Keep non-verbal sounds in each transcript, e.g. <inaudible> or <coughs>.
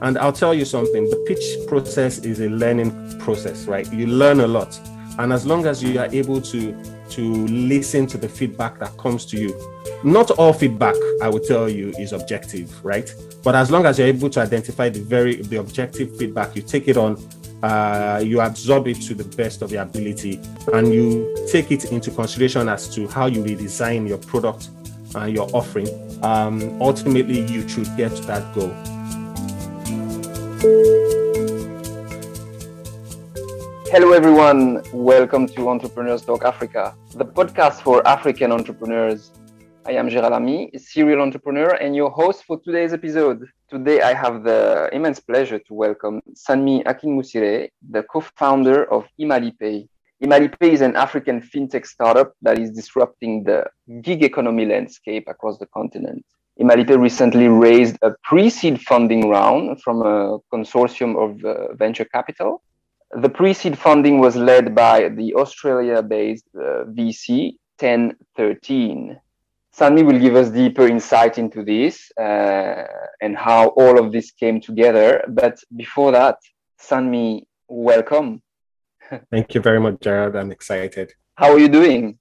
And I'll tell you something the pitch process is a learning process, right? You learn a lot. And as long as you are able to, to listen to the feedback that comes to you, not all feedback, I will tell you, is objective, right? But as long as you're able to identify the very the objective feedback, you take it on, uh, you absorb it to the best of your ability, and you take it into consideration as to how you redesign your product and your offering. Um, ultimately, you should get to that goal. Hello, everyone. Welcome to Entrepreneurs Talk Africa, the podcast for African entrepreneurs. I am Gérald Ami, serial entrepreneur, and your host for today's episode. Today, I have the immense pleasure to welcome Sanmi Akinmusire, the co founder of Imalipay. Imalipay is an African fintech startup that is disrupting the gig economy landscape across the continent. Imalipay recently raised a pre-seed funding round from a consortium of uh, venture capital. The pre-seed funding was led by the Australia-based uh, VC Ten13. Sanmi will give us deeper insight into this uh, and how all of this came together. But before that, Sanmi, welcome. Thank you very much, Gerard. I'm excited. How are you doing?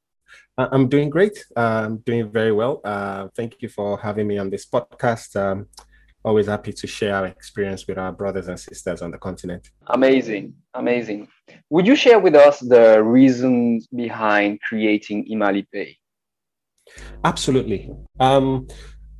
I'm doing great. Uh, I'm doing very well. Uh, thank you for having me on this podcast. Um, always happy to share our experience with our brothers and sisters on the continent. Amazing, amazing. Would you share with us the reasons behind creating Imalipay? Absolutely. Um,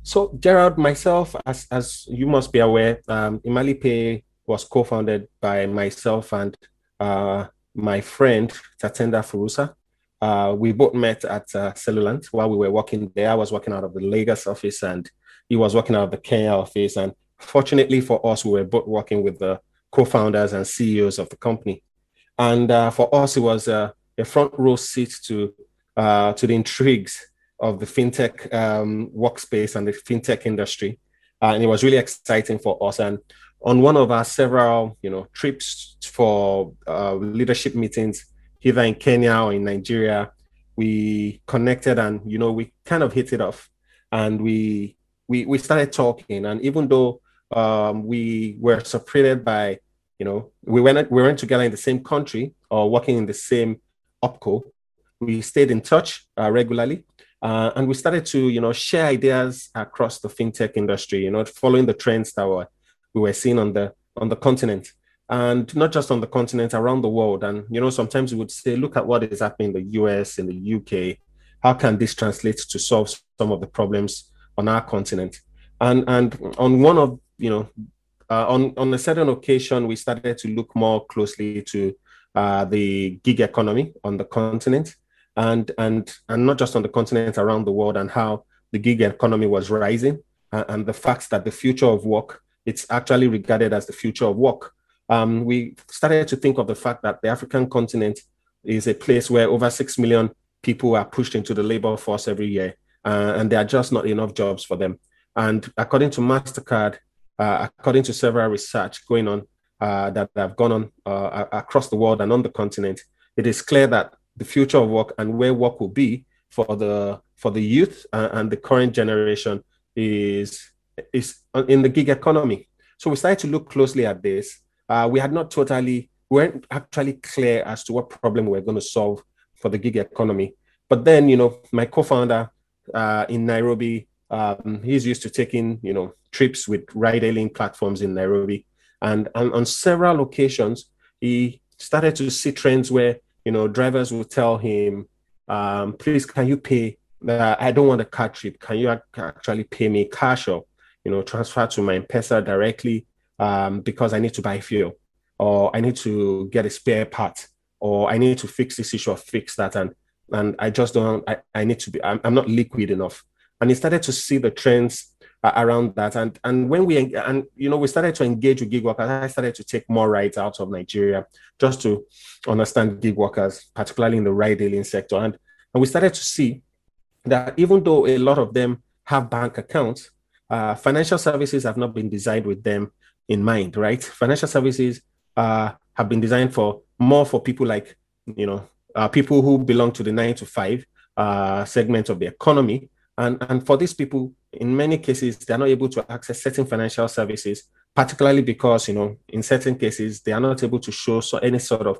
so, Gerard, myself, as, as you must be aware, um, Imalipay was co-founded by myself and uh, my friend Tatenda Furusa. Uh, we both met at uh, Cellulant while we were working there. I was working out of the Lagos office and he was working out of the Kenya office. And fortunately for us, we were both working with the co-founders and CEOs of the company. And uh, for us, it was a front row seat to uh, to the intrigues of the fintech um, workspace and the fintech industry, uh, and it was really exciting for us. And on one of our several, you know, trips for uh, leadership meetings, either in Kenya or in Nigeria, we connected and you know we kind of hit it off, and we we we started talking. And even though um, we were separated by, you know, we went we weren't together in the same country or working in the same opco, we stayed in touch uh, regularly. Uh, and we started to, you know, share ideas across the fintech industry, you know, following the trends that were, we were seeing on the on the continent and not just on the continent around the world. And you know sometimes we would say look at what is happening in the us in the uk how can this translate to solve some of the problems on our continent? And and on one of you know uh, on on a certain occasion we started to look more closely to uh, the gig economy on the continent and and and not just on the continent around the world and how the gig economy was rising uh, and the fact that the future of work it's actually regarded as the future of work um, we started to think of the fact that the African continent is a place where over 6 million people are pushed into the labor force every year, uh, and there are just not enough jobs for them. And according to MasterCard, uh, according to several research going on uh, that have gone on uh, across the world and on the continent, it is clear that the future of work and where work will be for the for the youth uh, and the current generation is is in the gig economy. So we started to look closely at this uh, we had not totally, we weren't actually clear as to what problem we were going to solve for the gig economy. But then, you know, my co-founder uh, in Nairobi, um, he's used to taking, you know, trips with ride-hailing platforms in Nairobi, and, and on several occasions, he started to see trends where, you know, drivers would tell him, um, "Please, can you pay? Uh, I don't want a car trip. Can you actually pay me cash or, you know, transfer to my M-Pesa directly?" Um, because I need to buy fuel or I need to get a spare part or I need to fix this issue or fix that. And, and I just don't, I, I need to be, I'm, I'm not liquid enough. And he started to see the trends uh, around that. And, and when we, and, you know, we started to engage with gig workers, I started to take more rides out of Nigeria just to understand gig workers, particularly in the ride hailing sector. And, and we started to see that even though a lot of them have bank accounts, uh, financial services have not been designed with them in mind, right? Financial services uh, have been designed for more for people like, you know, uh, people who belong to the nine to five uh, segment of the economy. And, and for these people, in many cases, they're not able to access certain financial services, particularly because you know in certain cases they are not able to show so any sort of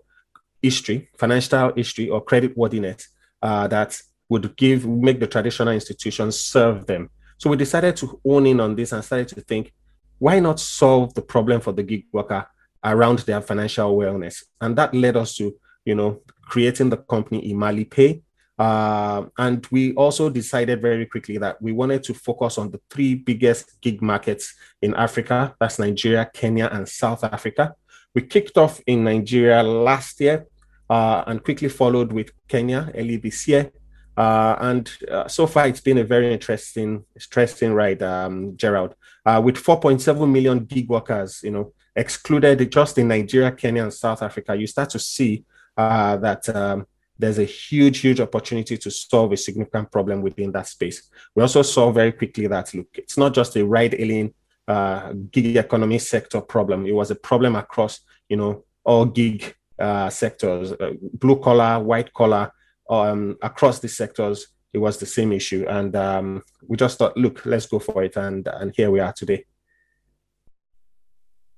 history, financial history or credit worthiness uh, that would give make the traditional institutions serve them. So we decided to own in on this and started to think, why not solve the problem for the gig worker around their financial wellness? And that led us to, you know, creating the company Imali Pay. Uh, and we also decided very quickly that we wanted to focus on the three biggest gig markets in Africa. That's Nigeria, Kenya, and South Africa. We kicked off in Nigeria last year uh, and quickly followed with Kenya early this year. Uh, and uh, so far, it's been a very interesting, interesting ride, um, Gerald. Uh, with 4.7 million gig workers, you know, excluded just in Nigeria, Kenya, and South Africa, you start to see uh, that um, there's a huge, huge opportunity to solve a significant problem within that space. We also saw very quickly that look, it's not just a ride-hailing uh, gig economy sector problem. It was a problem across, you know, all gig uh, sectors, blue collar, white collar, um, across the sectors. It was the same issue, and um, we just thought, look, let's go for it, and and here we are today.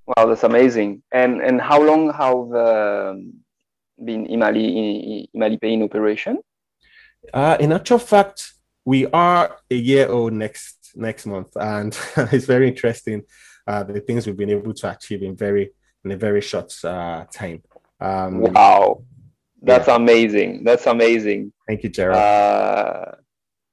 Wow, that's amazing! And and how long have um, been Imali Imali Pay in operation? Uh, in actual fact, we are a year old next next month, and <laughs> it's very interesting uh, the things we've been able to achieve in very in a very short uh, time. Um, wow, that's yeah. amazing. That's amazing. Thank you, Jared. Uh,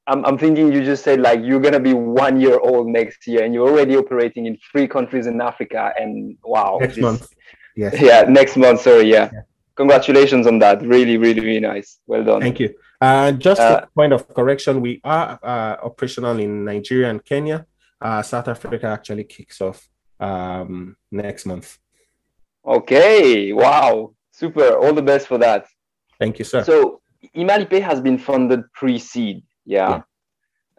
I'm, I'm thinking you just said like you're gonna be one year old next year, and you're already operating in three countries in Africa. And wow, next this, month. Yes. <laughs> Yeah, next month. Sorry. Yeah. yeah. Congratulations on that. Really, really, really nice. Well done. Thank you. Uh, just uh, a point of correction: we are uh, operational in Nigeria and Kenya. Uh, South Africa actually kicks off um, next month. Okay. Wow. Super. All the best for that. Thank you, sir. So Imali Pay has been funded pre-seed. Yeah.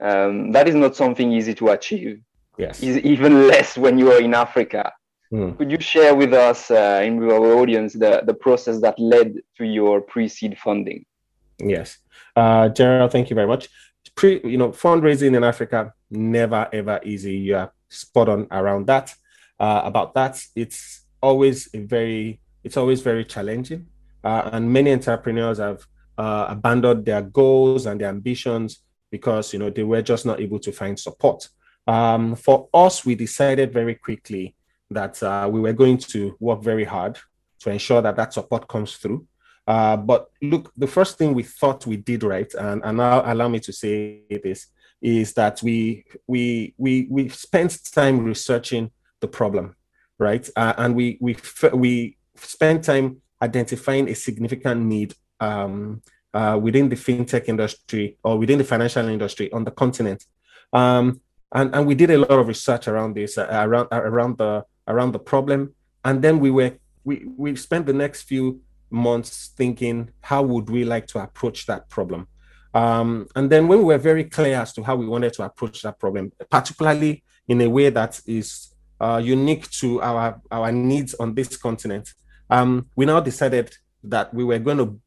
yeah. Um, that is not something easy to achieve. Yes. Is even less when you are in Africa. Mm. Could you share with us uh, and with our audience the, the process that led to your pre-seed funding? Yes. Uh, Gerald, thank you very much. Pre, you know, fundraising in Africa, never ever easy. You are spot on around that. Uh, about that, it's always a very, it's always very challenging. Uh, and many entrepreneurs have uh, abandoned their goals and their ambitions because you know they were just not able to find support. Um, for us, we decided very quickly that uh, we were going to work very hard to ensure that that support comes through. Uh, but look, the first thing we thought we did right, and, and now allow me to say this, is that we we we we spent time researching the problem, right? Uh, and we we we spent time identifying a significant need um, uh, within the fintech industry or within the financial industry on the continent. Um, and, and we did a lot of research around this, uh, around around the around the problem, and then we were we we spent the next few months thinking how would we like to approach that problem. Um, and then when we were very clear as to how we wanted to approach that problem, particularly in a way that is uh, unique to our our needs on this continent, um, we now decided that we were going to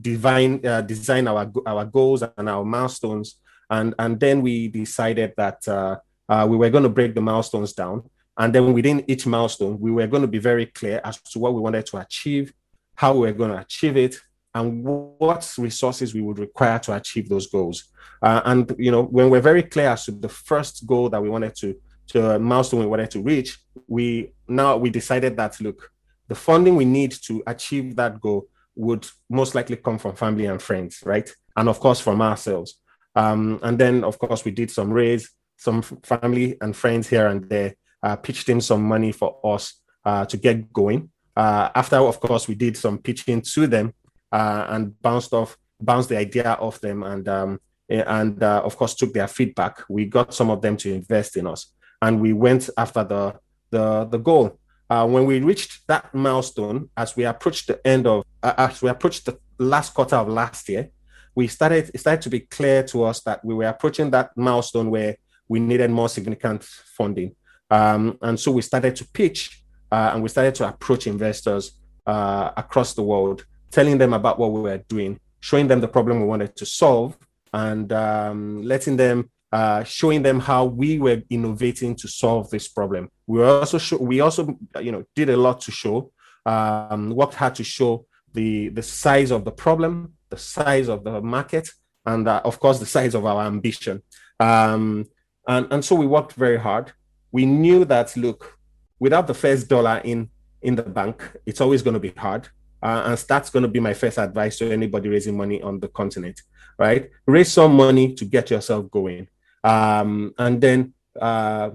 divine, uh, design our our goals and our milestones, and and then we decided that uh, uh, we were going to break the milestones down, and then within each milestone, we were going to be very clear as to what we wanted to achieve, how we were going to achieve it, and what resources we would require to achieve those goals. Uh, and you know, when we're very clear as to the first goal that we wanted to to milestone we wanted to reach, we now we decided that look, the funding we need to achieve that goal would most likely come from family and friends, right? And of course, from ourselves. Um, and then, of course, we did some raise, some family and friends here and there uh, pitched in some money for us uh, to get going. Uh, after, of course, we did some pitching to them uh, and bounced off, bounced the idea off them, and um, and uh, of course took their feedback. We got some of them to invest in us, and we went after the the the goal uh, when we reached that milestone, as we approached the end of, uh, as we approached the last quarter of last year, we started, it started to be clear to us that we were approaching that milestone where we needed more significant funding. Um, and so we started to pitch uh, and we started to approach investors uh, across the world, telling them about what we were doing, showing them the problem we wanted to solve, and um, letting them uh, showing them how we were innovating to solve this problem. We also show, we also you know did a lot to show, um, worked hard to show the the size of the problem, the size of the market, and uh, of course the size of our ambition. Um, and and so we worked very hard. We knew that look, without the first dollar in in the bank, it's always going to be hard. Uh, and that's going to be my first advice to anybody raising money on the continent, right? Raise some money to get yourself going um, and then uh,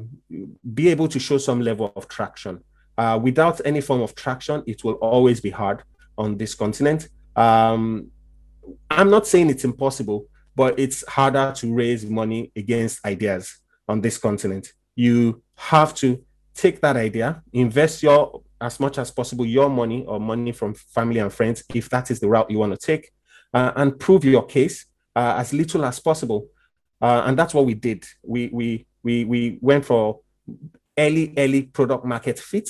be able to show some level of traction. Uh, without any form of traction, it will always be hard on this continent. Um, I'm not saying it's impossible, but it's harder to raise money against ideas on this continent. You have to take that idea, invest your as much as possible your money or money from family and friends, if that is the route you want to take, uh, and prove your case uh, as little as possible. Uh, and that's what we did. We we we we went for early early product market fit,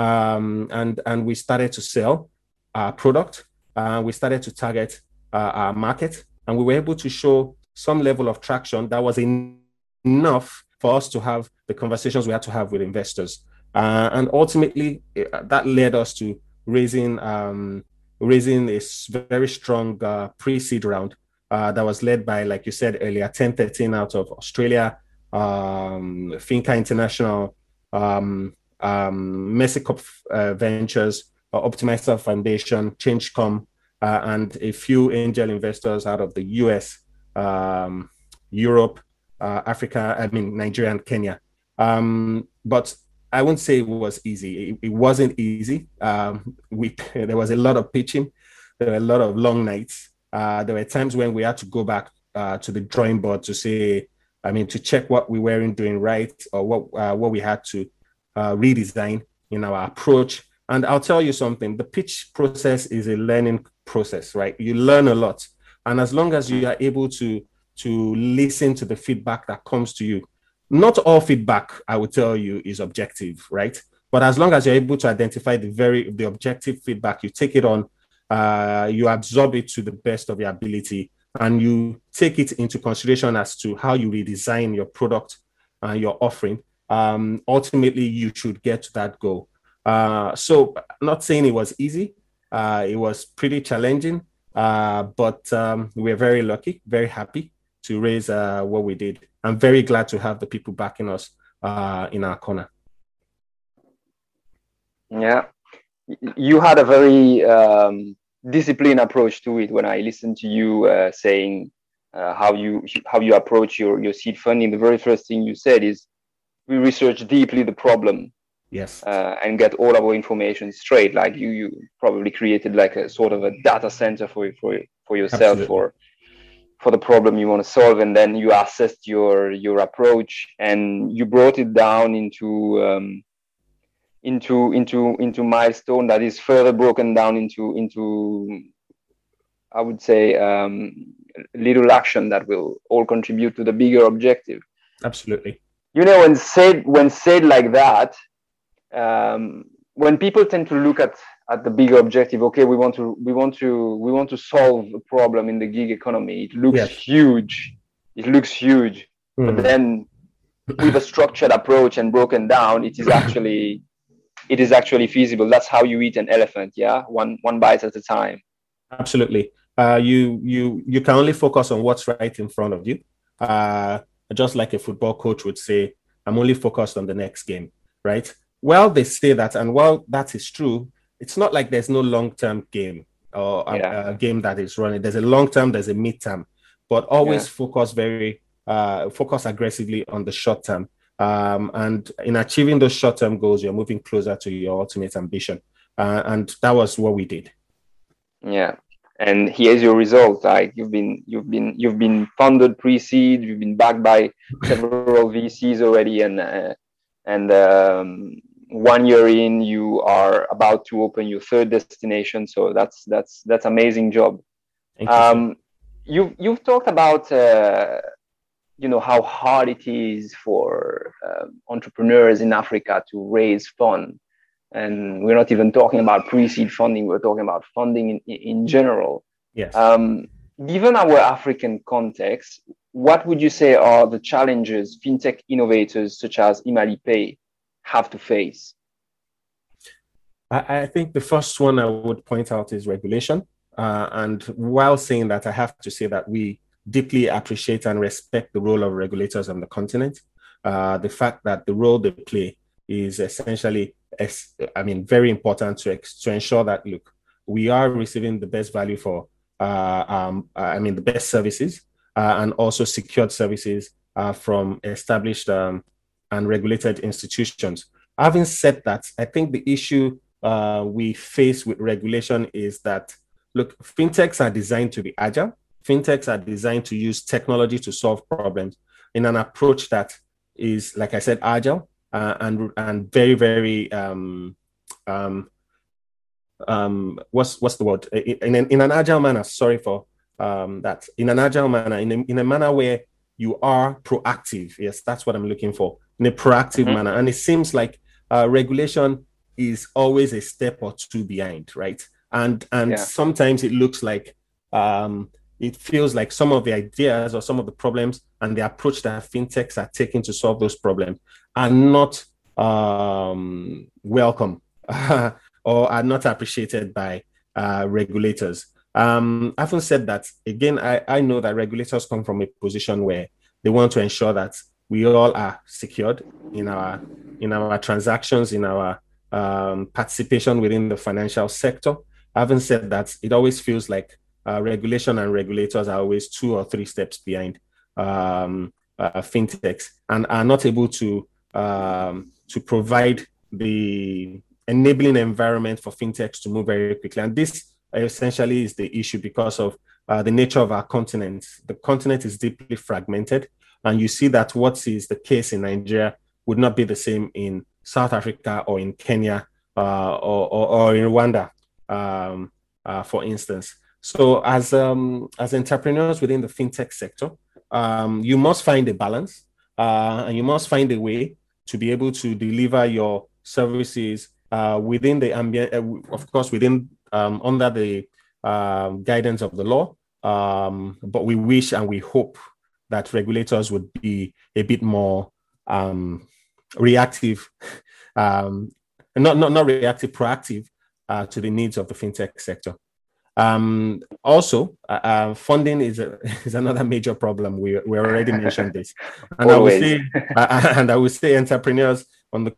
um, and and we started to sell our product. Uh, we started to target uh, our market, and we were able to show some level of traction that was in, enough for us to have the conversations we had to have with investors. Uh, and ultimately, it, that led us to raising um, raising a very strong uh, pre-seed round uh, that was led by, like you said earlier, Ten13 out of Australia, um, Finca International, um, um, Mesicop uh, Ventures, uh, Optimizer Foundation, ChangeCom, uh, and a few angel investors out of the US, um, Europe, uh, Africa, I mean, Nigeria and Kenya. Um, but I won't say it was easy. It, it wasn't easy. Um, we, <laughs> there was a lot of pitching. There were a lot of long nights. Uh, there were times when we had to go back uh, to the drawing board to say, I mean, to check what we weren't doing right or what uh, what we had to uh, redesign in our approach. And I'll tell you something: the pitch process is a learning process, right? You learn a lot, and as long as you are able to to listen to the feedback that comes to you, not all feedback, I would tell you, is objective, right? But as long as you're able to identify the very the objective feedback, you take it on uh, you absorb it to the best of your ability and you take it into consideration as to how you redesign your product and your offering um, ultimately you should get to that goal. Uh, so not saying it was easy uh, it was pretty challenging uh, but um, we're very lucky very happy to raise uh, what we did. I'm very glad to have the people backing us uh, in our corner. Yeah. You had a very um, disciplined approach to it when I listened to you uh, saying uh, how you how you approach your your seed funding. The very first thing you said is we research deeply the problem. Yes. Uh, and get all of our information straight. Like you, you probably created like a sort of a data center for for for yourself Absolutely. for for the problem you want to solve, and then you assessed your your approach and you brought it down into um, into into into milestone that is further broken down into into I would say um, little action that will all contribute to the bigger objective. Absolutely. You know, when said when said like that, um, when people tend to look at at the bigger objective, okay, we want to we want to we want to solve a problem in the gig economy. It looks yes. huge. It looks huge, mm. but then with a structured approach and broken down, it is <coughs> actually it is actually feasible. That's how you eat an elephant. Yeah, one one bite at a time. Absolutely. Uh, you you you can only focus on what's right in front of you. Uh, just like a football coach would say, I'm only focused on the next game, right? Well, they say that, and while that is true, it's not like there's no long-term game or yeah. a, a, game that is running. There's a long-term, there's a mid-term, but always yeah. focus very uh, focus aggressively on the short term. Um, and in achieving those short term goals, you're moving closer to your ultimate ambition. Uh, and that was what we did. Yeah. And here's your result. Like you've been, you've been, you've been funded pre-seed. You've been backed by several <laughs> VCs already, and uh, and um, one year in, you are about to open your third destination. So that's that's that's amazing job. Thank um, you. You've you've talked about uh, you know how hard it is for uh, entrepreneurs in Africa to raise funds, and we're not even talking about pre-seed funding. We're talking about funding in, in general. Yes. Um, given our African context, what would you say are the challenges fintech innovators such as Pay have to face? I, I, think the first one I would point out is regulation. Uh, and while saying that, I have to say that we deeply appreciate and respect the role of regulators on the continent. Uh, the fact that the role they play is essentially, I mean, very important to, to ensure that, look, we are receiving the best value for, uh, um, I mean, the best services uh, and also secured services uh, from established um, and regulated institutions. Having said that, I think the issue uh, we face with regulation is that, look, fintechs are designed to be agile. Fintechs are designed to use technology to solve problems in an approach that is, like I said, agile uh, and and very very um, um, um, what's what's the word in an, in an agile manner. Sorry for um, that. In an agile manner, in a, in a manner where you are proactive. Yes, that's what I'm looking for in a proactive mm-hmm. manner. And it seems like uh, regulation is always a step or two behind, right? And and yeah. sometimes it looks like um, it feels like some of the ideas or some of the problems and the approach that fintechs are taking to solve those problems are not um, welcome <laughs> or are not appreciated by uh, regulators. Um, having said that, again, I, I know that regulators come from a position where they want to ensure that we all are secured in our in our transactions, in our um, participation within the financial sector. Having said that, it always feels like uh, regulation and regulators are always two or three steps behind um, uh, fintechs and are not able to um, to provide the enabling environment for fintechs to move very quickly. And this essentially is the issue because of uh, the nature of our continent. The continent is deeply fragmented, and you see that what is the case in Nigeria would not be the same in South Africa or in Kenya uh, or, or, or, in Rwanda, um, uh, for instance. So, as um, as entrepreneurs within the fintech sector, um, you must find a balance, uh, and you must find a way to be able to deliver your services uh, within the ambient, uh, of course, within um, under the um, guidance of the law. Um, but we wish and we hope that regulators would be a bit more um, reactive, <laughs> um, not, not not reactive, proactive uh, to the needs of the fintech sector. Um, also, uh, uh, funding is a, <laughs> is another major problem. We we already mentioned this, and Always. I would say, uh, <laughs> and I would say, entrepreneurs on the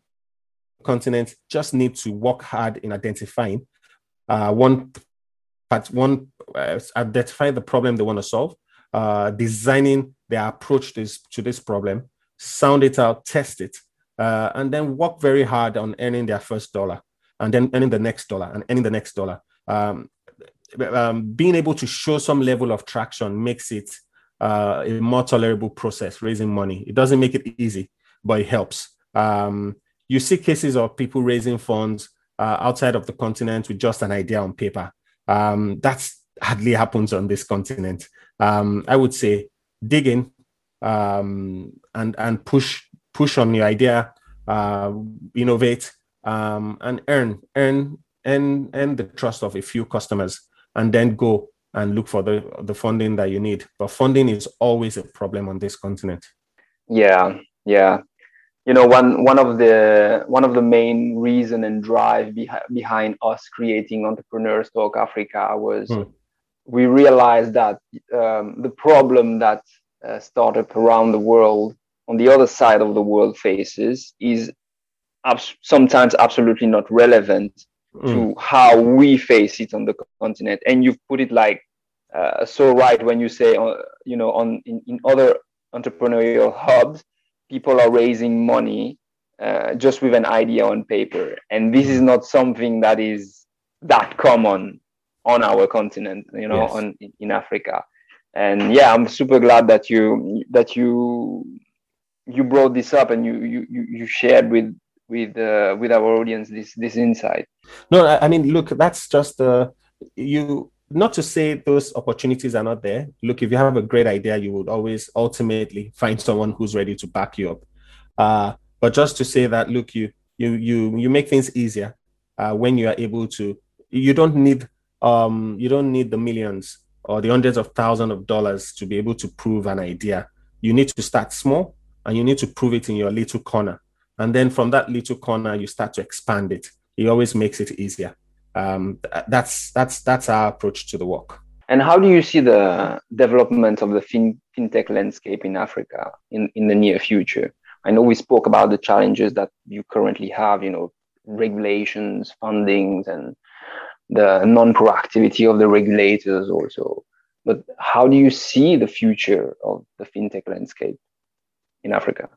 continent just need to work hard in identifying uh, one part, one uh, identify the problem they want to solve, uh, designing their approach to this, to this problem, sound it out, test it, and then work very hard on earning their first dollar, and then earning the next dollar, and earning the next dollar. Um, um, being able to show some level of traction makes it uh, a more tolerable process raising money. It doesn't make it easy, but it helps. Um, you see cases of people raising funds uh, outside of the continent with just an idea on paper. Um, that's hardly happens on this continent. Um, I would say dig in um, and and push push on your idea, uh, innovate, um, and earn earn earn earn the trust of a few customers and then go and look for the, the funding that you need. But funding is always a problem on this continent. Yeah, yeah. You know, one one of the one of the main reason and drive behind behind us creating Entrepreneurs Talk Africa was hmm. we realized that um, the problem that uh, startup around the world on the other side of the world faces is abs- sometimes absolutely not relevant mm. to how we face it on the continent. And you've put it like uh, so right when you say, uh, you know, on in, in other entrepreneurial hubs, people are raising money uh, just with an idea on paper, and this is not something that is that common on our continent, you know, yes. on in Africa. And yeah, I'm super glad that you that you you brought this up and you you you shared with with uh, with our audience this this insight no i mean look that's just uh, you not to say those opportunities are not there look if you have a great idea you would always ultimately find someone who's ready to back you up uh, but just to say that look you you you you make things easier uh, when you are able to you don't need um you don't need the millions or the hundreds of thousands of dollars to be able to prove an idea. You need to start small and you need to prove it in your little corner. And then from that little corner, you start to expand it. It always makes it easier. Um, that's that's that's our approach to the work. And how do you see the development of the fin- fintech landscape in Africa in, in the near future? I know we spoke about the challenges that you currently have, you know, regulations, fundings, and the non-proactivity of the regulators also. But how do you see the future of the fintech landscape in Africa?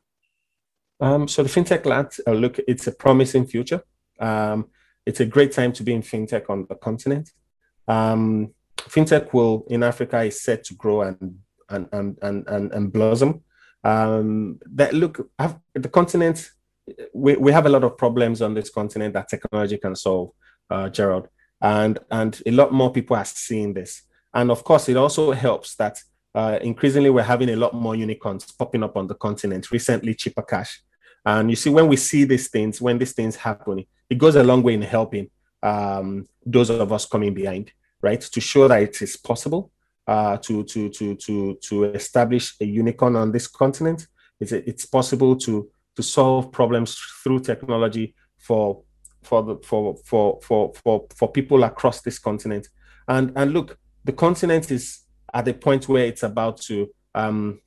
Um, so the fintech land, uh, look, it's a promising future. Um, it's a great time to be in fintech on the continent. Um, fintech will in Africa is set to grow and and and and and, and blossom. Um, that look, the continent, we, we have a lot of problems on this continent that technology can solve, uh, Gerald, and and a lot more people are seeing this. And of course, it also helps that uh, increasingly we're having a lot more unicorns popping up on the continent. Recently, Chipper Cash, and you see when we see these things, when these things happen, it goes a long way in helping um, those of us coming behind, right? To show that it is possible uh, to, to, to, to, to establish a unicorn on this continent. It's, it's possible to, to solve problems through technology for, for, the, for, for, for, for, for people across this continent. And, and look, the continent is at the point where it's about to, um,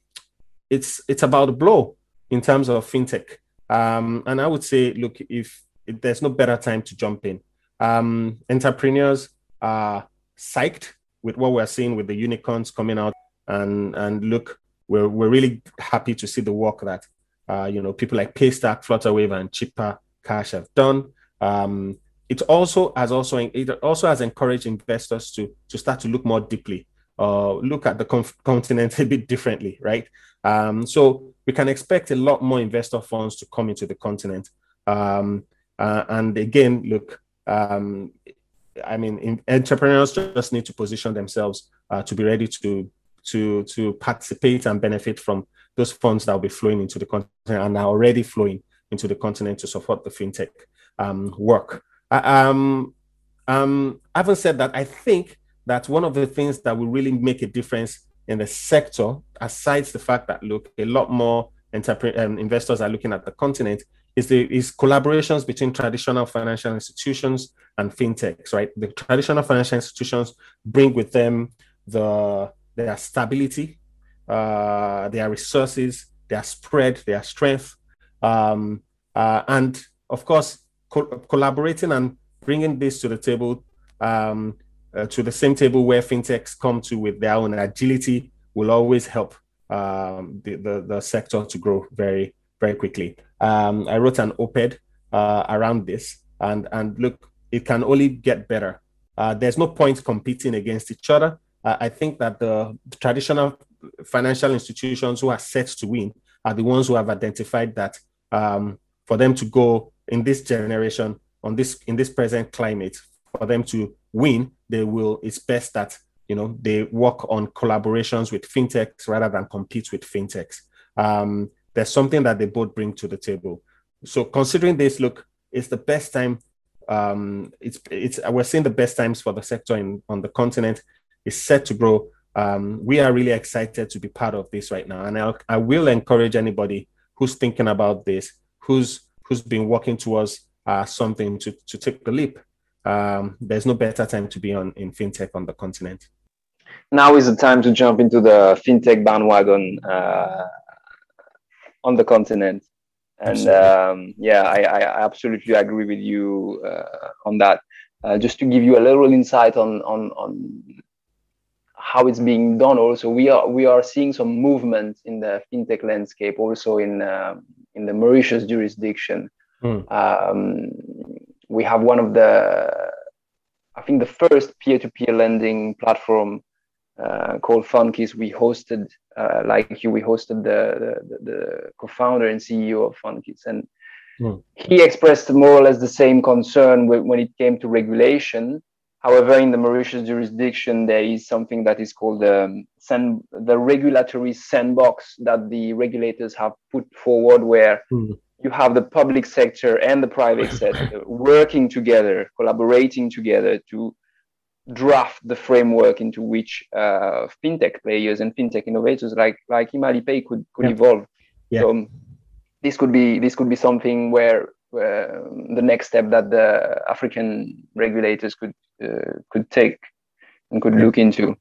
it's, it's about to blow in terms of fintech. Um, and I would say, look, if there's no better time to jump in. Um, entrepreneurs are psyched with what we're seeing with the unicorns coming out, and and look, we're we're really happy to see the work that uh, you know people like Paystack, Flutterwave, and Chipper Cash have done. Um, it also has also it also has encouraged investors to to start to look more deeply, uh, look at the continent <laughs> a bit differently, right? Um, so we can expect a lot more investor funds to come into the continent. Um, uh, and again, look, um, I mean, entrepreneurs just need to position themselves uh, to be ready to to to participate and benefit from those funds that will be flowing into the continent and are already flowing into the continent to support the fintech um, work. Uh, um, um, having said that, I think that one of the things that will really make a difference in the sector, aside the fact that look, a lot more um, investors are looking at the continent, is the is collaborations between traditional financial institutions and fintechs, right? The traditional financial institutions bring with them the their stability, uh, their resources, their spread, their strength, um, uh, and of course, co- collaborating and bringing this to the table, um, uh, to the same table where fintechs come to with their own agility, will always help um, the, the, the sector to grow very very quickly. Um, I wrote an op-ed uh, around this, and and look, it can only get better. Uh, there's no point competing against each other. Uh, I think that the, traditional financial institutions who are set to win are the ones who have identified that um, for them to go in this generation on this in this present climate, for them to win, they will. It's best that you know they work on collaborations with fintechs rather than compete with fintechs. Um, there's something that they both bring to the table. So considering this, look, it's the best time. Um, it's it's we're seeing the best times for the sector in on the continent. It's set to grow. Um, we are really excited to be part of this right now, and I'll, I will encourage anybody who's thinking about this, who's who's been working towards uh, something to to take the leap. Um, there's no better time to be on in fintech on the continent. Now is the time to jump into the fintech bandwagon. Uh, on the continent. And um, yeah, I, I, absolutely agree with you uh, on that. Uh, just to give you a little insight on, on, on how it's being done, also we are we are seeing some movement in the fintech landscape, also in uh, in the Mauritius jurisdiction. Mm. Um, we have one of the, I think, the first peer-to-peer lending platform uh, called Fundkiss. We hosted uh, like you, we hosted the, the, the, co-founder and CEO of Fundkiss, and mm. he expressed more or less the same concern when it came to regulation. However, in the Mauritius jurisdiction, there is something that is called the, sand, the regulatory sandbox that the regulators have put forward, where mm. You have the public sector and the private <laughs> sector working together, collaborating together to draft the framework into which uh, fintech players and fintech innovators like like Imalipay could could yeah. evolve. Yeah. So this could be this could be something where uh, the next step that the African regulators could uh, could take and could yeah. look into.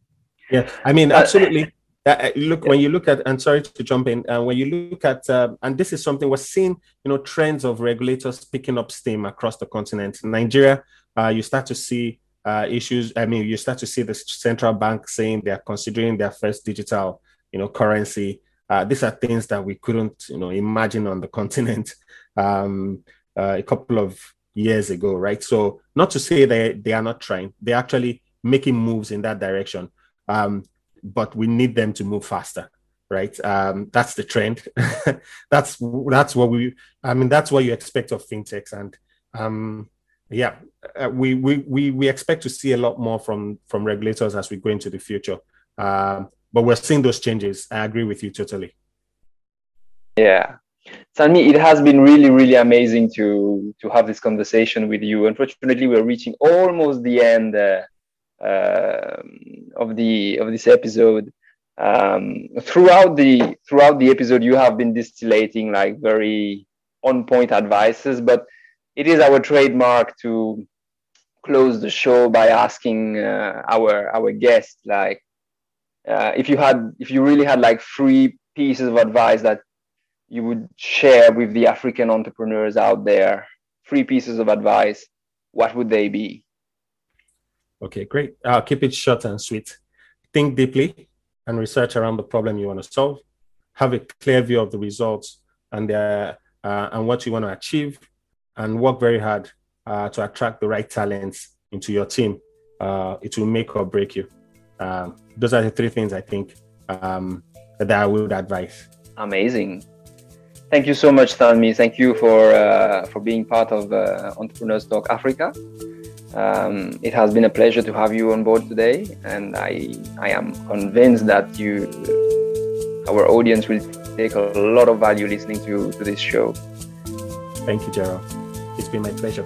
Yeah, I mean, absolutely. Uh, look when you look at and sorry to jump in uh, when you look at uh, and this is something we're seeing you know trends of regulators picking up steam across the continent. Nigeria uh, you start to see uh, issues i mean you start to see the central bank saying they're considering their first digital you know currency. Uh, these are things that we couldn't you know imagine on the <laughs> continent um, a couple of years ago right? So not to say they they are not trying they're actually making moves in that direction. Um, but we need them to move faster right? Um, that's the trend. <laughs> That's that's what we i mean that's what you expect of fintechs. And um, yeah uh, we, we we we expect to see a lot more from from regulators as we go into the future. Um, but we're seeing those changes. I agree with you totally. Yeah. Sanmi, it has been really, really amazing to to have this conversation with you. Unfortunately, we're reaching almost the end uh, of the of this episode. Um, throughout the throughout the episode, you have been distillating like very on point advices, but it is our trademark to close the show by asking uh, our our guests like uh, if you had if you really had like three pieces of advice that you would share with the African entrepreneurs out there, three pieces of advice, what would they be? Okay, great. I'll keep it short and sweet. Think deeply and research around the problem you want to solve. Have a clear view of the results and uh, uh, and what you want to achieve, and work very hard uh, to attract the right talents into your team. Uh, it will make or break you. Um, those are the three things I think um, that I would advise. Amazing. Thank you so much, Sanmi. Thank you for uh, for being part of uh, Entrepreneurs Talk Africa. Um, it has been a pleasure to have you on board today, and I I am convinced that you, our audience, will take a lot of value listening to to this show. Thank you, Gerald. It's been my pleasure.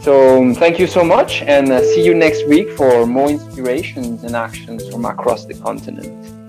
So thank you so much, and uh, see you next week for more inspirations and actions from across the continent.